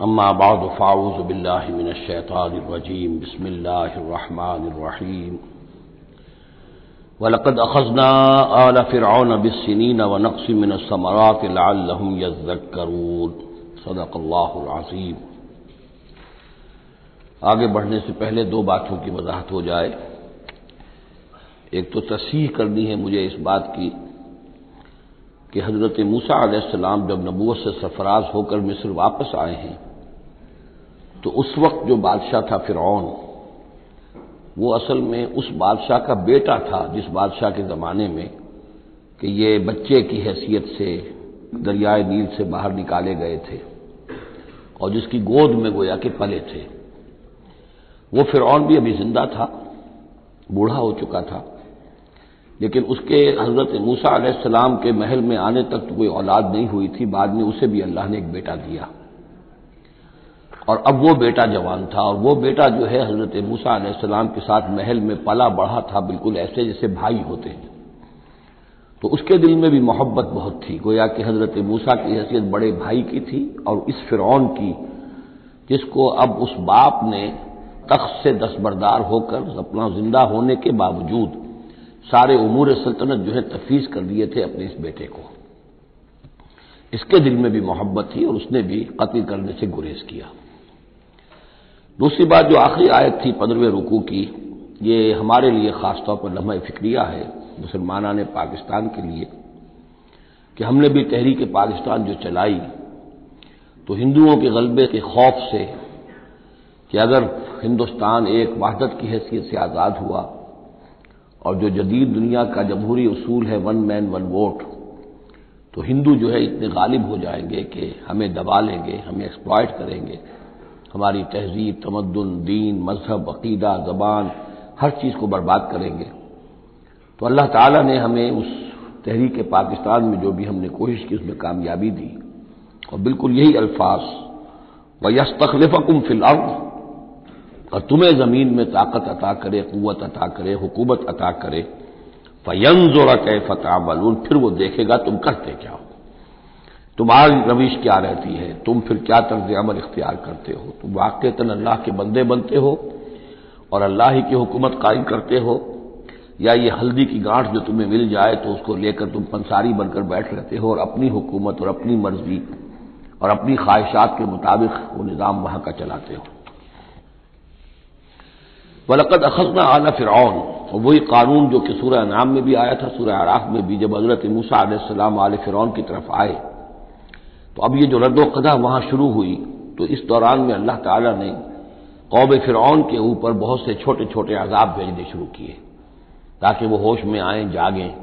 अम्मा बाद फ़ाउज़बिल्लिमिनशैतानरजीम बसमीम वलक़द अखजना आल फ़िरौन बिस्सिनीन व नक्सी मिन समरात लअल्लहुम यज़्ज़क्करून सदक़ल्लाहुल आगे बढ़ने से पहले दो बातों की वजाहत हो जाए एक तो तसीह करनी है मुझे इस बात की कि हज़रत मूसा आसमाम जब नबूत से सरफराज होकर मिस्र वापस आए हैं तो उस वक्त जो बादशाह था फिरौन, वो असल में उस बादशाह का बेटा था जिस बादशाह के ज़माने में कि ये बच्चे की हैसियत से दरियाए नील से बाहर निकाले गए थे और जिसकी गोद में गोया के पले थे। वो फिरौन भी अभी ज़िंदा था, बूढ़ा हो चुका था। लेकिन उसके हज़रत मूसा सलाम के महल में आने तक तो कोई औलाद नहीं हुई थी, बाद में उसे भी अल्लाह ने एक बेटा दिया। और अब वो बेटा जवान था, और वो बेटा जो है हज़रत मूसा सलाम के साथ महल में पला बढ़ा था, बिल्कुल ऐसे जैसे भाई होते हैं। तो उसके दिल में भी मोहब्बत बहुत थी, गोया कि हज़रत मूसा की हैसियत बड़े भाई की थी और इस फिरौन की, जिसको अब उस बाप ने तख्त से दस्तबरदार होकर अपना ज़िंदा होने के बावजूद सारे उमूर सल्तनत जो है तफीज कर दिए थे अपने इस बेटे को। इसके दिल में भी मोहब्बत थी और उसने भी कत्ल करने से गुरेज किया। दूसरी बात, जो आखिरी आयत थी पंद्रहवें रुकू की, ये हमारे लिए खासतौर पर लम्हा फिक्रिया है मुसलमाना ने पाकिस्तान के लिए, कि हमने भी तहरीक पाकिस्तान जो चलाई तो हिंदुओं के गलबे के खौफ से, कि अगर हिंदुस्तान एक वहादत की हैसियत से आज़ाद हुआ, और जो जदीद दुनिया का जमहूरी उसूल है, वन मैन, वन वोट तो हिंदू जो है इतने गालिब हो जाएँगे कि हमें दबा लेंगे, हमें एक्सप्लॉयट करेंगे। हमारी तहजीब, तमद्दन, दीन, मज़हब, अकीदा, जबान, हर चीज़ को बर्बाद करेंगे। तो अल्लाह ताला ने हमें उस तहरीक पाकिस्तान में जो भी हमने कोशिश की, उसमें कामयाबी दी। और बिल्कुल यही अल्फाज व यस तखलिफ़कुम फिल और तुम्हें ज़मीन में ताकत अता करे कुत अता करे, हुकूमत अता करे फ़यन जोरा कै फतः फिर वो देखेगा तुम करते क्या हो। तुम्हारी रविश क्या रहती है? तुम फिर क्या तर्ज अमल इख्तियार करते हो? तुम वाकता अल्लाह के बंदे बनते हो और अल्लाह ही की हुकूमत कायम करते हो? या ये हल्दी की गांठ जो तुम्हें मिल जाए तो उसको लेकर तुम पंसारी बनकर बैठ रहते हो और अपनी हुकूमत और अपनी मर्ज़ी और अपनी ख्वाहिशात के मुताबिक वो निज़ाम वहाँ का चलाते हो? वलकद अखजना आला फ़िरौन वही कानून जो कि सूर्य नाम में भी आया था सूर्य आराफ में भी, जब हज़रत मूसा आल फ़िरौन की तरफ़ आए तो अब ये जो रद्दोकदा वहाँ शुरू हुई तो इस दौरान में अल्लाह ताला ने कौब फिरौन के ऊपर बहुत से छोटे छोटे आजाब भेजने शुरू किए, ताकि वो होश में आए, जागें।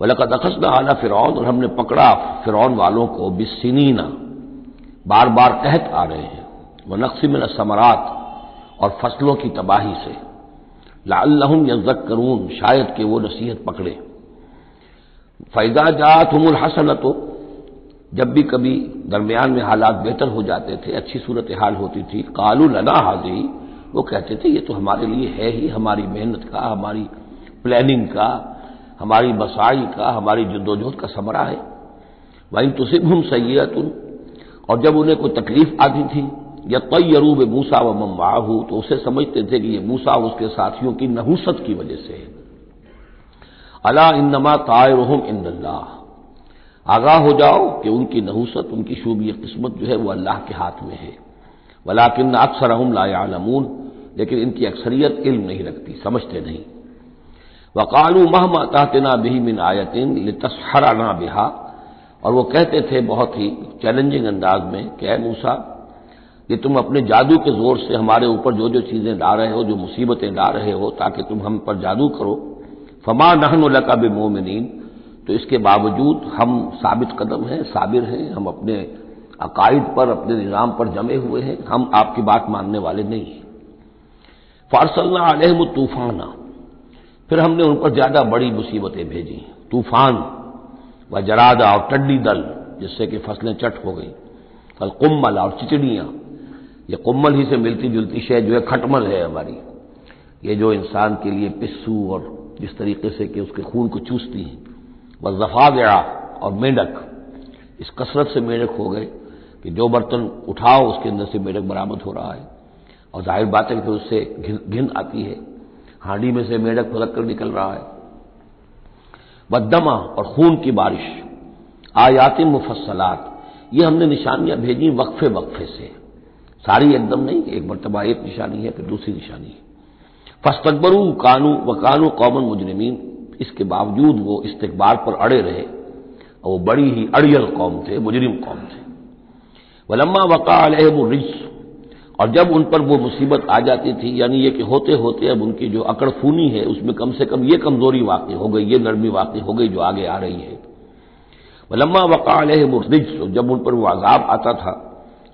वलकत अखसना आला फिरौन और हमने पकड़ा फिरौन वालों को बिसनीना बार बार कहत आ रहे हैं। वह नक्सिम समरात और फ़सलों की तबाही से। लाहम यजक करून शायद के वो नसीहत पकड़े। फैजा जात हमल हसन तो जब भी कभी दरमियान में हालात बेहतर हो जाते थे, अच्छी सूरत हाल होती थी, कालू लना हाजी, वो कहते थे, ये तो हमारे लिए है ही, हमारी मेहनत का, हमारी प्लानिंग का, हमारी बसाई का, हमारी जद्दोजहद का समरा है। वहीं तुसिब हम सैयत और जब उन्हें कोई तकलीफ़ आती थी या तय अरूब मूसा व मम्बाहू तो उसे समझते थे कि ये मूसा उसके साथियों की नहुसत की वजह से है। अला इन्नमा तायरहम इन आगाह हो जाओ कि उनकी नहुसत, उनकी शूबी किस्मत जो है वो अल्लाह के हाथ में है। वलाकिन अक्सर हम लायालमून लेकिन इनकी अक्सरियत इल्म नहीं रखती, समझते नहीं। वकालू महमा तातना बिही मिन आयतिन तस्हरा ना बिहा। और वो कहते थे बहुत ही चैलेंजिंग अंदाज में कि मूसा कि तुम अपने जादू के ज़ोर से हमारे ऊपर जो जो चीज़ें ला रहे हो, जो मुसीबतें ला रहे हो, ताकि तुम हम पर जादू करो। फमा नहन लका बे मोमिन तो इसके बावजूद हम साबित कदम हैं, साबिर हैं, हम अपने अकायद पर, अपने निज़ाम पर जमे हुए हैं, हम आपकी बात मानने वाले नहीं हैं। फारसल्ला अलहम तूफाना, फिर हमने उन पर ज़्यादा बड़ी मुसीबतें भेजी तूफ़ान व जरादा और टड्डी दल, जिससे कि फ़सलें चट हो गई। कल कुम्मल और चिचड़ियाँ, ये कुम्मल ही से मिलती जुलती शय जो है खटमल है हमारी। ये जो इंसान के लिए पिस्सू और जिस तरीके से कि उसके खून को चूसती हैं वह जफा गया और मेढक, इस कसरत से मेढक हो गए कि जो बर्तन उठाओ उसके अंदर से मेढक बरामद हो रहा है। और ज़ाहिर बात है कि उससे घिन आती है। हांडी में से मेढक फलक कर निकल रहा है। बदमा और खून की बारिश आयातिन मुफसलात ये हमने निशानियाँ भेजी वक्फे वक्फे से। सारी एकदम नहीं, एक मरतबा एक निशानी है, फिर दूसरी निशानी है। फस्तकबरू कानू व कानू कौमन मुजरमीन इसके बावजूद वो इस्तकबार पर अड़े रहे और वो बड़ी ही अड़ियल कौम थे, मुजरिम कौम थे। वलम्मा वका अलहमरिज और जब उन पर वो मुसीबत आ जाती थी, यानी ये कि होते होते अब उनकी जो अकड़फूनी है, उसमें कम से कम ये कमज़ोरी वाकई हो गई, ये नरमी वाकई हो गई जो आगे आ रही है। वलम्मा वका अलहमरिज जब उन पर वो आजाब आता था,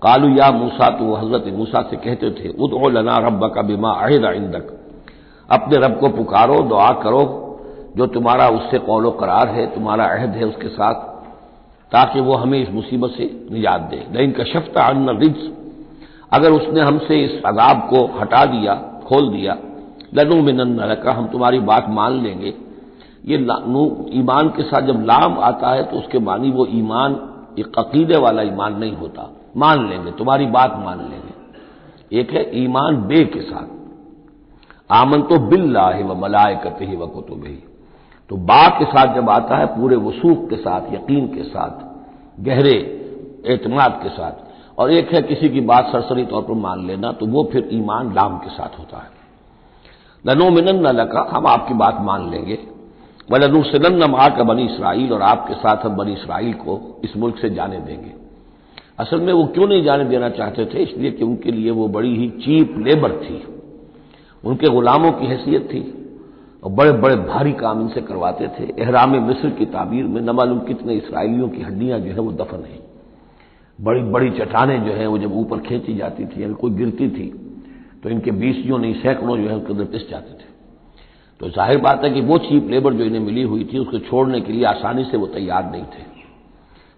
कालू या मूसा तो हज़रत मूसा से कहते थे उद लना रब का बिमा अहिदा इंदक। अपने रब को पुकारो, दुआ करो जो तुम्हारा उससे कौलो करार है, तुम्हारा अहद है उसके साथ, ताकि वो हमें इस मुसीबत से निजात दे। लेकिन कशफ्ता अन्न रिज अगर उसने हमसे इस अजाब को हटा दिया, खोल दिया लनू मिनन रखा हम तुम्हारी बात मान लेंगे। ये ईमान के साथ जब लाम आता है तो उसके मानी वो ईमान एक अकीदे वाला ईमान नहीं होता। मान लेंगे, तुम्हारी बात मान लेंगे। एक है ईमान बे के साथ। आमन तो बिल्ला व मलाय करते ही व कुतुब ही तो बा के साथ जब आता है, पूरे वसूख के साथ, यकीन के साथ, गहरे एतमाद के साथ, और एक है किसी की बात सरसरी तौर पर मान लेना तो वो फिर ईमान लाम के साथ होता है। लनो मिनन न लका, हम आपकी बात मान लेंगे। वलनु सिलन न मार का बनी इसराइल, और आपके साथ हम बनी इसराइल को इस मुल्क से जाने देंगे। असल में वो क्यों नहीं जाने देना चाहते थे? इसलिए कि उनके लिए वो बड़ी ही चीप लेबर थी। उनके गुलामों की हैसियत थी। और बड़े बड़े भारी काम इनसे करवाते थे। एहराम मिस्र की ताबीर में न मालूम कितने इसराइलियों की हड्डियाँ जो है वो दफन है। बड़ी बड़ी चट्टाने जो है वो जब ऊपर खींची जाती थी या कोई गिरती थी तो इनके बीसियों नहीं सैकड़ों जो है उसके अंदर पिस जाते थे। तो ज़ाहिर बात है कि वो चीप लेबर जो इन्हें मिली हुई थी, उसको छोड़ने के लिए आसानी से वो तैयार नहीं थे।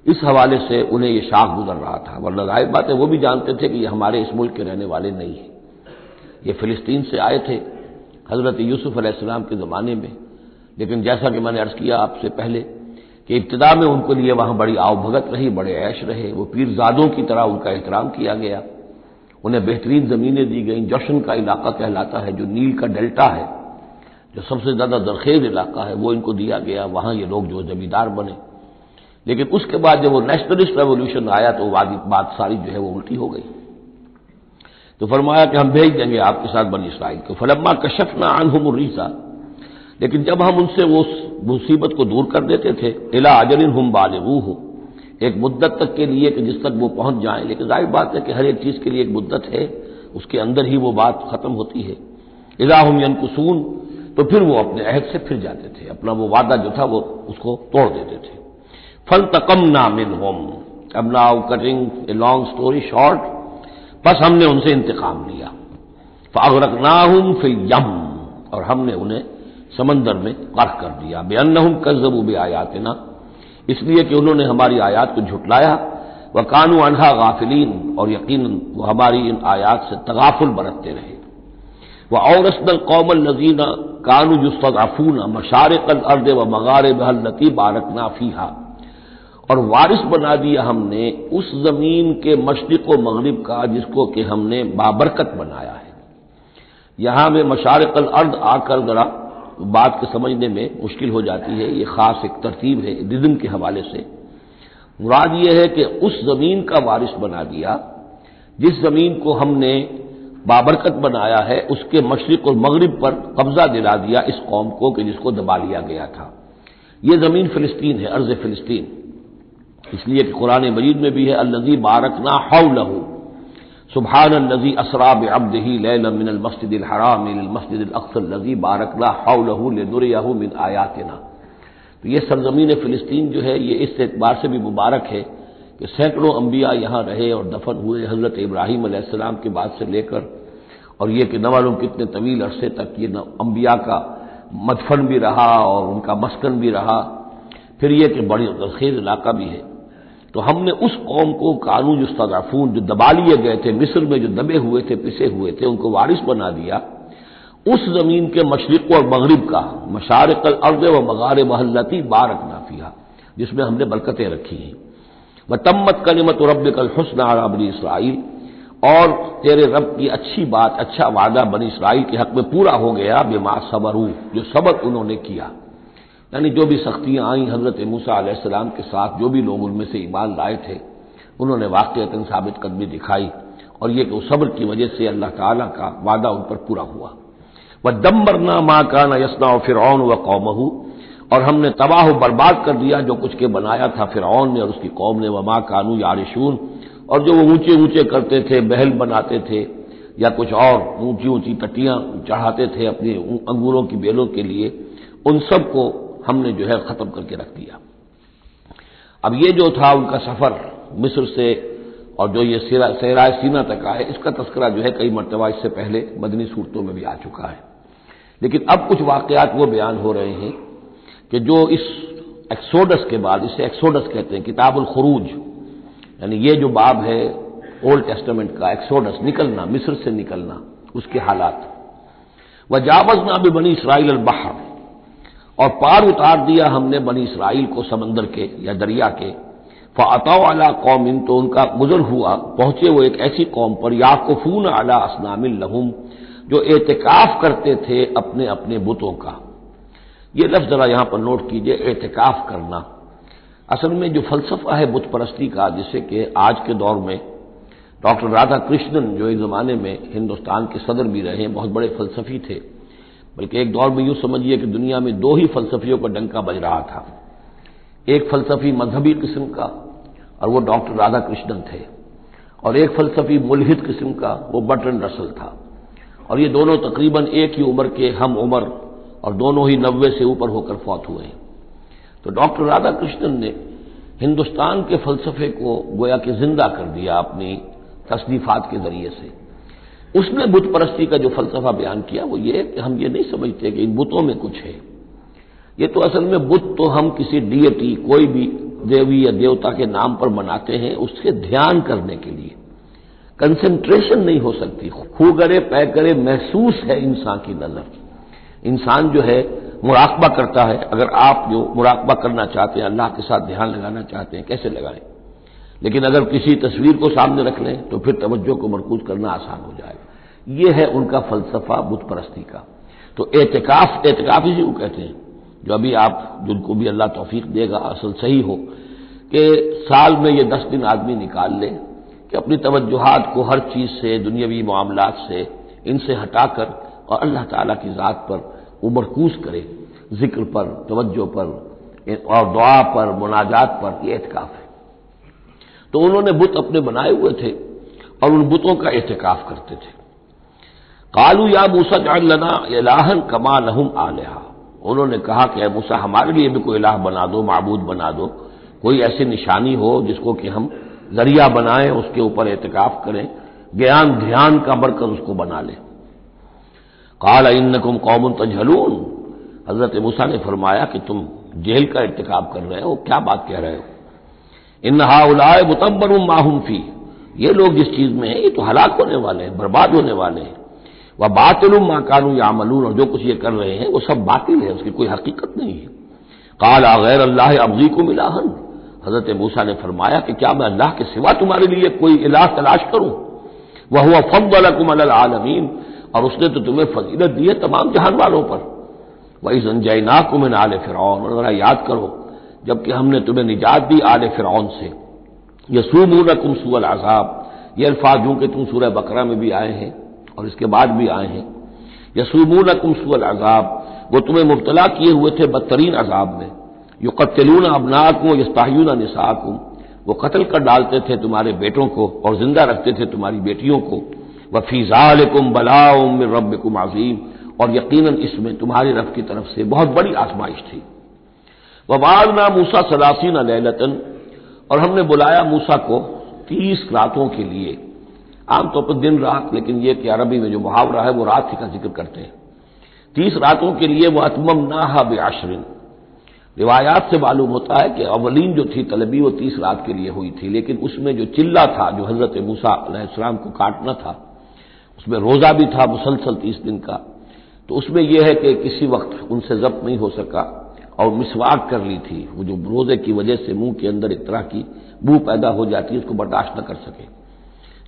इस हवाले से उन्हें ये शाख गुजर रहा था, वरना ज़ाहिर बात है वो भी जानते थे कि ये हमारे इस मुल्क के रहने वाले नहीं हैं। ये फिलिस्तीन से आए थे हज़रत यूसुफ अलैहिस्सलाम के ज़माने में। लेकिन जैसा कि मैंने अर्ज़ किया आपसे पहले कि इब्तदा में उनको लिए वहाँ बड़ी आवभगत रही, बड़े ऐश रहे। वो पीरजादों की तरह उनका एहतराम किया गया। उन्हें बेहतरीन जमीनें दी गई। जश्न का इलाका कहलाता है, जो नील का डेल्टा है, जो सबसे ज़्यादा दरखेज इलाका है, वो इनको दिया गया। वहाँ ये लोग जो जमींदार बने। लेकिन उसके बाद जब वो नेशनलिस्ट रेवोल्यूशन आया तो बात सारी जो है वो उल्टी हो गई। तो फरमाया कि हम भेज देंगे आपके साथ बनी इसराइल को। फलम्मा कशफ ना अनहुमरीसा लेकिन जब हम उनसे वो मुसीबत को दूर कर देते थे, इला अजरिन हम बालू हो एक मुद्दत तक के लिए कि जिस तक वो पहुँच जाए, लेकिन ज़ाहिर बात है कि हर एक चीज़ के लिए एक मुद्दत है, उसके अंदर ही वो बात खत्म होती है। इला हम यनकुसून। तो फिर वो अपने अहद से फिर जाते थे, अपना वो वादा जो था वो उसको तोड़ देते थे। फल तकम ना मिन होम अब now cutting a long story short. बस हमने उनसे इंतकाम लिया। फागरक नाहम फिर यम, और हमने उन्हें समंदर में गर्क कर दिया। बेअन कजबू बे आयातना इसलिए कि उन्होंने हमारी आयात को झुटलाया। वह कानू अनहा गाफिलीन, और यकीन वो हमारी इन आयात से तगाफुल बरतते रहे। वह औरसदल कौमल नजीना कानू जुस्तफून मशार कल अर्द व मगार बहल लती बारकना फीहा। और वारिस बना दिया हमने उस ज़मीन के मशरक व मगरब का जिसको कि हमने बाबरकत बनाया है। यहाँ में मशारकल अर्द आकर जरा बात के समझने में मुश्किल हो जाती है, ये खास एक तरतीब है रिज्म के हवाले से। मुराद यह है कि उस ज़मीन का वारिस बना दिया, जिस ज़मीन को हमने बाबरकत बनाया है, उसके मशरक और मगरब पर कब्जा दिला दिया इस कौम को कि जिसको दबा लिया गया था। ये ज़मीन फिलिस्तीन है, अर्ज़ फिलिस्तीन। इसलिए कि कुरान मजीद में भी है, अल्लजी बारकना हाउ लहू सुबहान नजी असराब अब्दही लमिन मस्जिद हराम मस्जिद अक्सर लजी बारकना हाउ लहू लुरयाहू मिन आयातना। तो ये सरजमीन फिलिस्तीन जो है, ये इस एतबार से भी मुबारक है कि सैकड़ों अम्बिया यहाँ रहे और दफन हुए हज़रत इब्राहिम अलैहिस्सलाम के बाद से लेकर। और ये कि नवालों कितने तवील अरसे तक ये अम्बिया का मदफन भी रहा और उनका मस्कन भी रहा। फिर यह कि बड़ी जरखेज इलाका भी है। तो हमने उस कौम को कानून युस्तफून जो दबा लिए गए थे, मिस्र में जो दबे हुए थे, पिसे हुए थे, उनको वारिस बना दिया। उस ज़मीन के मशरक और मगरब का, मशारकल अर्ज़ व मगार महलती बारक नाफिया, जिसमें हमने बरकतें रखी हैं। व तम्मत कलिमत रब कल हुसन अबनी इसराइल, और तेरे रब की अच्छी बात अच्छा वादा बनी इसराइल के हक में पूरा हो गया, बेमा सबरू, जो सबक उन्होंने किया। यानी जो भी सख्तियाँ आई हज़रत मूसा आसलाम के साथ, जो भी लोग उनमें से ईमान लाए थे, उन्होंने वाकता साबित कदमी दिखाई और यह कि उस सब्र की वजह से अल्लाह ताला का वादा उन पर पूरा हुआ। वह दम्बरना माँ का न यसना फिर व कौमहू, और हमने तबाह बर्बाद कर दिया जो कुछ के बनाया था फिर ने और उसकी कौम ने वमा कानू यारिशून, और जो वो ऊँचे ऊँचे करते थे, महल बनाते थे, या कुछ और ऊँची ऊँची टट्टियाँ चढ़ाते थे अपने अंगूरों की बेलों के लिए, उन सबको हमने जो है खत्म करके रख दिया। अब ये जो था उनका सफ़र मिस्र से और जो ये सहराय सीना तक है इसका तस्करा जो है कई मरतबा इससे पहले मदनी सूरतों में भी आ चुका है। लेकिन अब कुछ वाकयात वो बयान हो रहे हैं कि जो इस एक्सोडस के बाद, इसे एक्सोडस कहते हैं, किताबुल खरूज, यानी ये जो बाब है, ओल्ड टेस्टामेंट का, एक्सोडस, निकलना, मिस्र से निकलना, उसके हालात। वह जावज ना भी बनी इसराइल बहर और पार उतार दिया हमने बनी इसराइल को समंदर के या दरिया के। फ़ाताओ अला कौम इन तो उनका गुजर हुआ, पहुँचे वो एक ऐसी कौम पर, याकूफून अला असनामिल लहुम, जो एहतिकाफ करते थे अपने अपने बुतों का। ये लफ्ज जरा यहाँ पर नोट कीजिए एहतिकाफ करना। असल में जो फलसफा है बुत परस्ती का, जिसे कि आज के दौर में डॉक्टर राधा कृष्णन जो एक जमाने में हिंदुस्तान के सदर भी रहे, बहुत बड़े फलसफी थे। बल्कि एक दौर में यूँ समझिए कि दुनिया में दो ही फलसफियों का डंका बज रहा था। एक फलसफी मजहबी किस्म का और वो डॉक्टर राधा कृष्णन थे। और एक फलसफी मुलहिद किस्म का, वो बटन रसल था। और ये दोनों तकरीबन एक ही उम्र के हम उम्र और दोनों ही नब्बे से ऊपर होकर फौत हुए तो डॉक्टर राधा कृष्णन ने हिंदुस्तान के फलसफे को गोया कि ज़िंदा कर दिया अपनी तसनीफात के ज़रिए से। उसने बुत परस्ती का जो फलसफा बयान किया, वो ये कि हम ये नहीं समझते कि इन बुतों में कुछ है। ये तो असल में बुत तो हम किसी डीएटी कोई भी देवी या देवता के नाम पर मनाते हैं उसके ध्यान करने के लिए। कंसेंट्रेशन नहीं हो सकती। खू करे, पै करे, महसूस है इंसान की नज़र। इंसान जो है, मुराकबा करता है। अगर आप जो मुराकबा करना चाहते हैं, अल्लाह के साथ ध्यान लगाना चाहते हैं, कैसे लगाएँ? लेकिन अगर किसी तस्वीर को सामने रख लें तो फिर तवज्जो को मरकूज करना आसान हो जाएगा। ये है उनका फलसफा बुत परस्ती का। तो एहतिकाफ एहतिकाफ इसी को कहते हैं। जो अभी आप, जिनको भी अल्लाह तोफीक देगा, असल सही हो, कि साल में ये दस दिन आदमी निकाल ले, कि अपनी तवज्जुहात को हर चीज़ से, दुनियावी मामलात से, इनसे हटाकर और अल्लाह ताला की ज़ात पर वो करे, ज़िक्र पर, तवज्जो पर, और दुआ पर, मुनाजात पर यह एहतिकाफ है। तो उन्होंने बुत अपने बनाए हुए थे, और उन बुतों का एहतिकाफ करते थे। कालू या मूसा जान लना इलाहन कमा लहुम आलिहा। उन्होंने कहा कि मूसा, हमारे लिए भी कोई इलाह बना दो, मबूद बना दो। कोई ऐसी निशानी हो जिसको कि हम ज़रिया बनाएँ, उसके ऊपर एहतिकाफ करें, ज्ञान, ध्यान का बरकत उसको बना लें। काल इन कुम तजहलून। हज़रत मूसा ने फरमाया कि, तुम जेल का इंतकाब कर रहे हो, क्या बात कह रहे हो? इन हाउलाए मुतबर माहूम फ़ी। ये लोग जिस चीज़ में है, ये तो हलाक होने वाले हैं, बर्बाद होने वाले हैं। वह बातिल माकानू या मलून और जो कुछ ये कर रहे हैं, वो सब बातिल है, उसकी कोई हकीकत नहीं है। काल गैर अल्लाह अफजी को मिला हन हज़रत मूसा ने फरमाया कि क्या मैं अल्लाह के सिवा तुम्हारे लिए कोई इलाह तलाश करूँ? वह हुआ फल आलमीन, और उसने तो तुम्हें फजीलत दी है तमाम जहान वालों पर। वही संजयना को मैंने आले फिरौन, और जरा याद करो, जबकि हमने तुम्हें निजात दी आल फिरौन से। यसूमून कुम सुअल आजाब ये अल्फाज जो कि तुम सूरह बकरा में भी आए हैं। और इसके बाद भी आए हैं। यसूमून कुमसुअल अजाब, वो तुम्हें मुबतला किए हुए थे बदतरीन अजाब में। यो कतलून अबनाकुम यस्तायून निसाकुम, वो कत्ल कर डालते थे तुम्हारे बेटों को और ज़िंदा रखते थे तुम्हारी बेटियों को। व फीजालकुम बलाउम रबकुम अजीम, और यकीनन इसमें तुम्हारी रब की तरफ़ से बहुत बड़ी आजमाइश थी। वबाद ना मूसा सलासीन लैलतन, और हमने बुलाया मूसा को तीस रातों के लिए। आमतौर पर दिन, रात, लेकिन यह कि अरबी में जो मुहावरा है, वो रात ही का ज़िक्र करते हैं। तीस रातों के लिए वह अतमम नाहा बेआशरिन रिवायात से मालूम होता है कि अवलीन जो थी तलबी, वो तीस रात के लिए हुई थी, लेकिन उसमें जो चिल्ला था, जो हज़रत मूसा को काटना था, उसमें रोजा भी था मुसलसल तीस दिन का तो उसमें यह है कि किसी वक्त उनसे जब्त नहीं हो सका और मिसवाक कर ली थी। वो जो रोज़े की वजह से मुँह के अंदर एक तरह की बू पैदा हो जाती है, उसको बर्दाश्त न कर सके।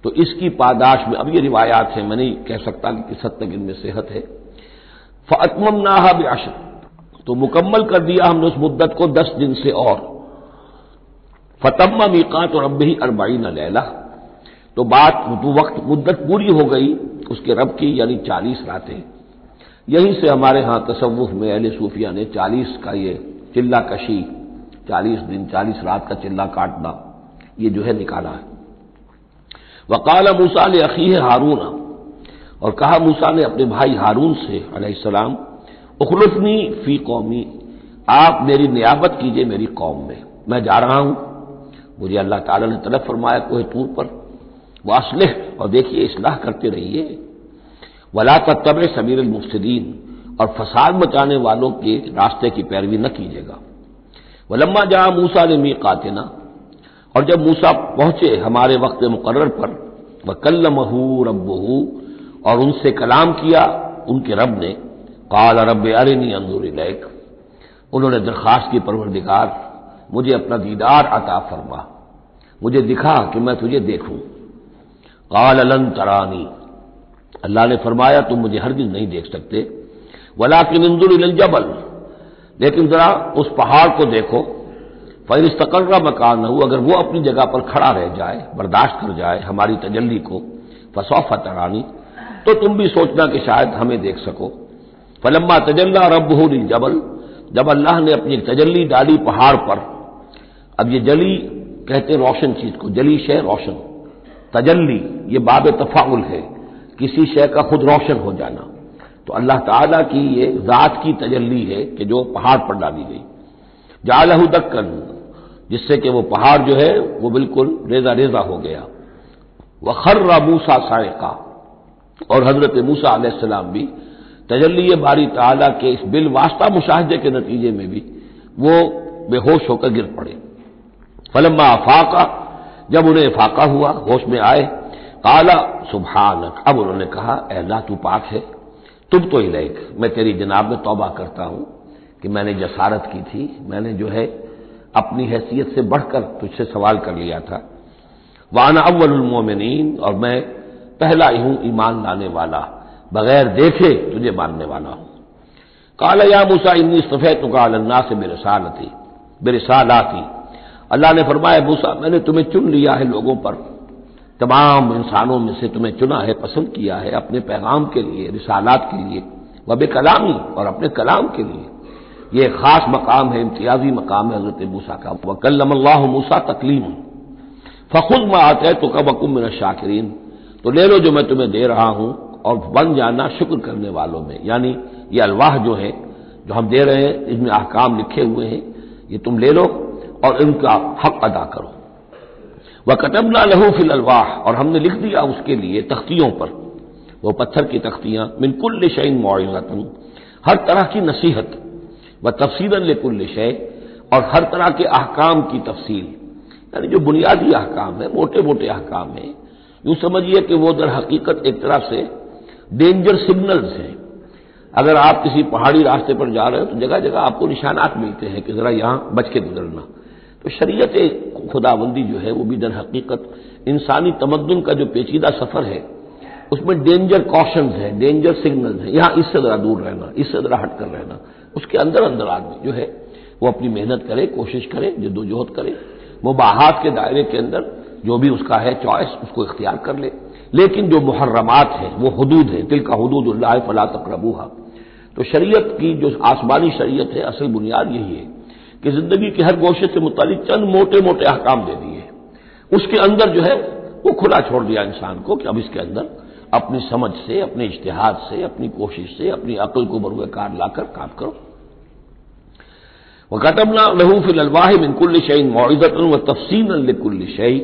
तो इसकी पादाश में, अब ये रिवायात है, मैं नहीं कह सकता कि किस हद तक इनमें सेहत है। फ़तमम नाहा बेअशर तो मुकम्मल कर दिया हमने उस मुद्दत को दस दिन से और। फतम्मा मीकात और अब ही अरबाई न लैला तो बात तो वक्त, मुद्दत पूरी हो गई उसके रब की, यानी चालीस रातें। यहीं से हमारे यहाँ तसवुफ में अहले सूफिया ने चालीस का ये चिल्ला कशी चालीस दिन, चालीस रात का चिल्ला काटना, ये जो है निकाला है। वकाल मूसा ने अखी हारून। और कहा, मूसा ने अपने भाई हारून से अलैहिस्सलाम उखलुफनी फ़ी कौमी, आप मेरी नियाबत कीजिए मेरी कौम में। मैं जा रहा हूँ। मुझे अल्लाह ताला ने तलब फरमाया कोई तूर पर। वासलेह, और देखिए, इसलाह करते रहिए। वला तब सबीर मुफ्तदीन और फसाद मचाने वालों के रास्ते की पैरवी न कीजिएगा। वलम्मा जहाँ मूसा ने मी कातना और जब मूसा पहुँचे हमारे वक्त मुकर्र पर वह कल्लमहू रबहू और उनसे कलाम किया, उनके रब ने, काल रब अरनी अंदूर लैक उन्होंने दरखास्त की, परवरदिगार, मुझे अपना दीदार अता फरमा। मुझे दिखा कि मैं तुझे देखूँ। काल अलन तरानी। अल्लाह ने फरमाया, तुम मुझे हर दिन नहीं देख सकते। वला कि इंदुर जबल। लेकिन जरा उस पहाड़ को देखो। फिर इस इस्तकर्रा मकान हो अगर वो अपनी जगह पर खड़ा रह जाए, बर्दाश्त कर जाए हमारी तजल्ली को, फसौफ तरानी तो तुम भी सोचना कि शायद हमें देख सको। फलम्मा तजल्ला रब हो जबल, जब अल्लाह ने अपनी तजल्ली डाली पहाड़ पर। अब ये जली कहते रोशन चीज़ को, जली शय रोशन। तजल्ली, ये बाब तफाउल है, किसी शय का खुद रोशन हो जाना। तो अल्लाह ताला की ये जात की तजल्ली है कि जो पहाड़ पर डाली गई। जालहू दक्कन, जिससे कि वो पहाड़ जो है, वो बिल्कुल रेजा रेजा हो गया। वखर्रा मूसा सायका और हज़रत मूसा आसलाम भी, तजल्ली बारी ताला के इस बिल वास्ता के नतीजे में भी, वो बेहोश होकर गिर पड़े। फलम्मा अफाका जब उन्हें फाका हुआ, होश में आए, काला सुबहानक अब उन्होंने कहा अल्लाह तू पाक है, तुम तो इलेक, मैं तेरी जनाब में तौबा करता हूँ कि मैंने जसारत की थी, मैंने जो है अपनी हैसियत से बढ़कर तुझसे सवाल कर लिया था। वाना अव्वलमोमिन और मैं पहला ही हूँ ईमान लाने वाला, बगैर देखे तुझे मानने वाला हूँ। काला या मूसा, इन्नी सफ़ेद तो अल्लाह से मेरे साल थी मेरे साल आती अल्लाह ने फरमाया, मूसा, मैंने तुम्हें चुन लिया है लोगों पर। तमाम इंसानों में से तुम्हें चुना है, पसंद किया है अपने पैगाम के लिए, रिसालात के लिए वब कलामी, और अपने कलाम के लिए। यह खास मकाम है, इम्तियाजी मकाम है, हज़रत मूसा का। वकल्लम मूसा तकलीम फ़खुद में आते हैं तो कब अकुम मेरा शाकरीन तो ले लो जो मैं तुम्हें दे रहा हूँ, और बन जाना शुक्र करने वालों में। यानी ये अलवाह जो है, जो हम दे रहे हैं, इसमें अहकाम लिखे हुए हैं, ये तुम ले लो और इनका हक अदा करो। वह कतबना लहू फिल अलवाह, और हमने लिख दिया उसके लिए तख्तियों पर। वो पत्थर की तख्तियाँ मिनकुल्ल शैन मुआतन हर तरह की नसीहत। व तफसील कुल्ल शय, और हर तरह के अहकाम की तफसील। यानी जो बुनियादी अहकाम है मोटे मोटे अहकाम है। यूँ समझिए कि वो दर हकीकत एक तरह से डेंजर सिग्नल्स हैं। अगर आप किसी पहाड़ी रास्ते पर जा रहे हो तो जगह जगह आपको निशानात मिलते हैं कि जरा यहाँ बच के गुजरना। तो शरीयत खुदाबंदी जो है, वो भी दर हकीकत इंसानी तमद्दन का जो पेचीदा सफ़र है, उसमें डेंजर कॉशन है डेंजर सिग्नल है। यहाँ इससे जरा दूर रहना, इससे जरा हटकर रहना। उसके अंदर अंदर आदमी जो है, वो अपनी मेहनत करे, कोशिश करे, जद्दोजहद करे। वो बाहत के दायरे के अंदर जो भी उसका है चॉइस उसको इख्तियार कर ले। लेकिन जो मुहर्रमात है, वो हदूद है। दिल का हदूद फला तकरबूहा। तो शरीयत की जो आसमानी शरीयत है, असल बुनियाद यही है कि ज़िंदगी के हर गोशे से मुतालिक चंद मोटे मोटे अहकाम दे दिए। उसके अंदर जो है, वो खुला छोड़ दिया इंसान को कि अब इसके अंदर अपनी समझ से, अपने इश्तेहाद से, अपनी कोशिश से, अपनी अकल को बरुए कार लाकर काम करो। वकतमना लहू फिल अलवाह मिनकुल्ल शईन मोइजतन व तफसीन कुल्ल शई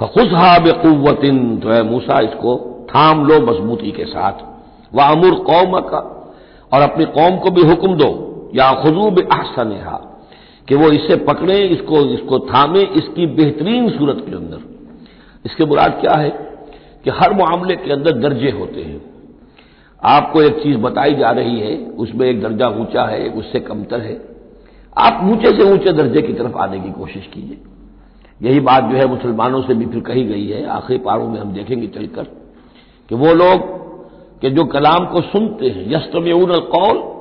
फखुजहा बेकुवतिन तो है मूसा, इसको थाम लो मजबूती के साथ। व अमुर कौम का और अपनी कौम को भी हुक्म दो। या खुजूब अहसन कि वो इसे पकड़े, इसको इसको थामे, इसकी बेहतरीन सूरत के अंदर। इसके मुराद क्या है? कि हर मामले के अंदर दर्जे होते हैं। आपको एक चीज़ बताई जा रही है, उसमें एक दर्जा ऊँचा है, एक उससे कमतर है। आप ऊँचे से ऊँचे दर्जे की तरफ़ आने की कोशिश कीजिए। यही बात जो है मुसलमानों से भी फिर कही गई है। आखिरी पारों में हम देखेंगे चलकर कि वो लोग कि जो कलाम को सुनते हैं यस्तमून कौल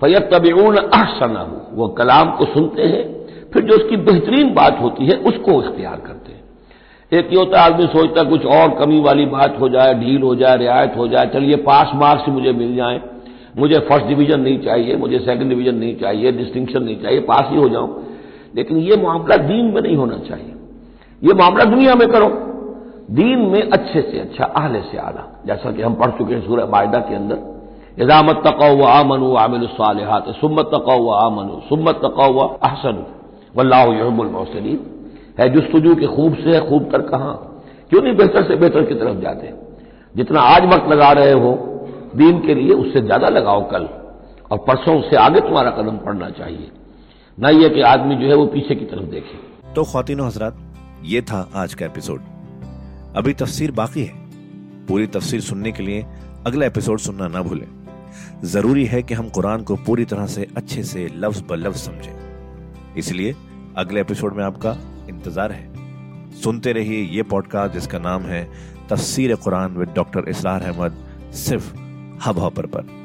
फैत तबून अहसना वो कलाम को सुनते हैं, फिर जो उसकी बेहतरीन बात होती है, उसको इख्तियार करते हैं। एक ये होता है, आदमी सोचता कुछ और कमी वाली बात हो जाए ढील हो जाए, रियायत हो जाए चलिए पास मार्क्स मुझे मिल जाए। मुझे फ़र्स्ट डिवीज़न नहीं चाहिए, मुझे सेकंड डिवीज़न नहीं चाहिए, डिस्टिंक्शन नहीं चाहिए, पास ही हो जाऊँ। लेकिन ये मामला दीन में नहीं होना चाहिए। ये मामला दुनिया में करो। दीन में अच्छे से अच्छा आहले से आला। जैसा कि हम पढ़ चुके हैं सूर्य मायदा के अंदर। इजामत तकौ आमनु आमिल सालहात। सुमत तकौ आमनु। सुमत तकौ अहसन। वल्लाबुलमोसलिन है जुस्तजू के खूब से खूब तर कहाँ? क्यों नहीं बेहतर से बेहतर की तरफ़ जाते? जितना आज वक्त लगा रहे हो, दीन के लिए उससे ज़्यादा लगाओ कल। और परसों उससे आगे तुम्हारा कदम पड़ना चाहिए। न यह कि आदमी जो है वो पीछे की तरफ़ देखे। तो खातिन हजरात, ये था आज का एपिसोड। अभी तफसीर बाकी है। पूरी तफसीर सुनने के लिए अगला एपिसोड सुनना ना भूलें। ज़रूरी है कि हम कुरान को पूरी तरह से अच्छे से लफ्ज ब लफ्ज समझें। इसलिए अगले एपिसोड में आपका इंतज़ार है। सुनते रहिए ये पॉडकास्ट जिसका नाम है तफसीर कुरान विद डॉक्टर इसलार अहमद सिर्फ़ हब हॉपर पर।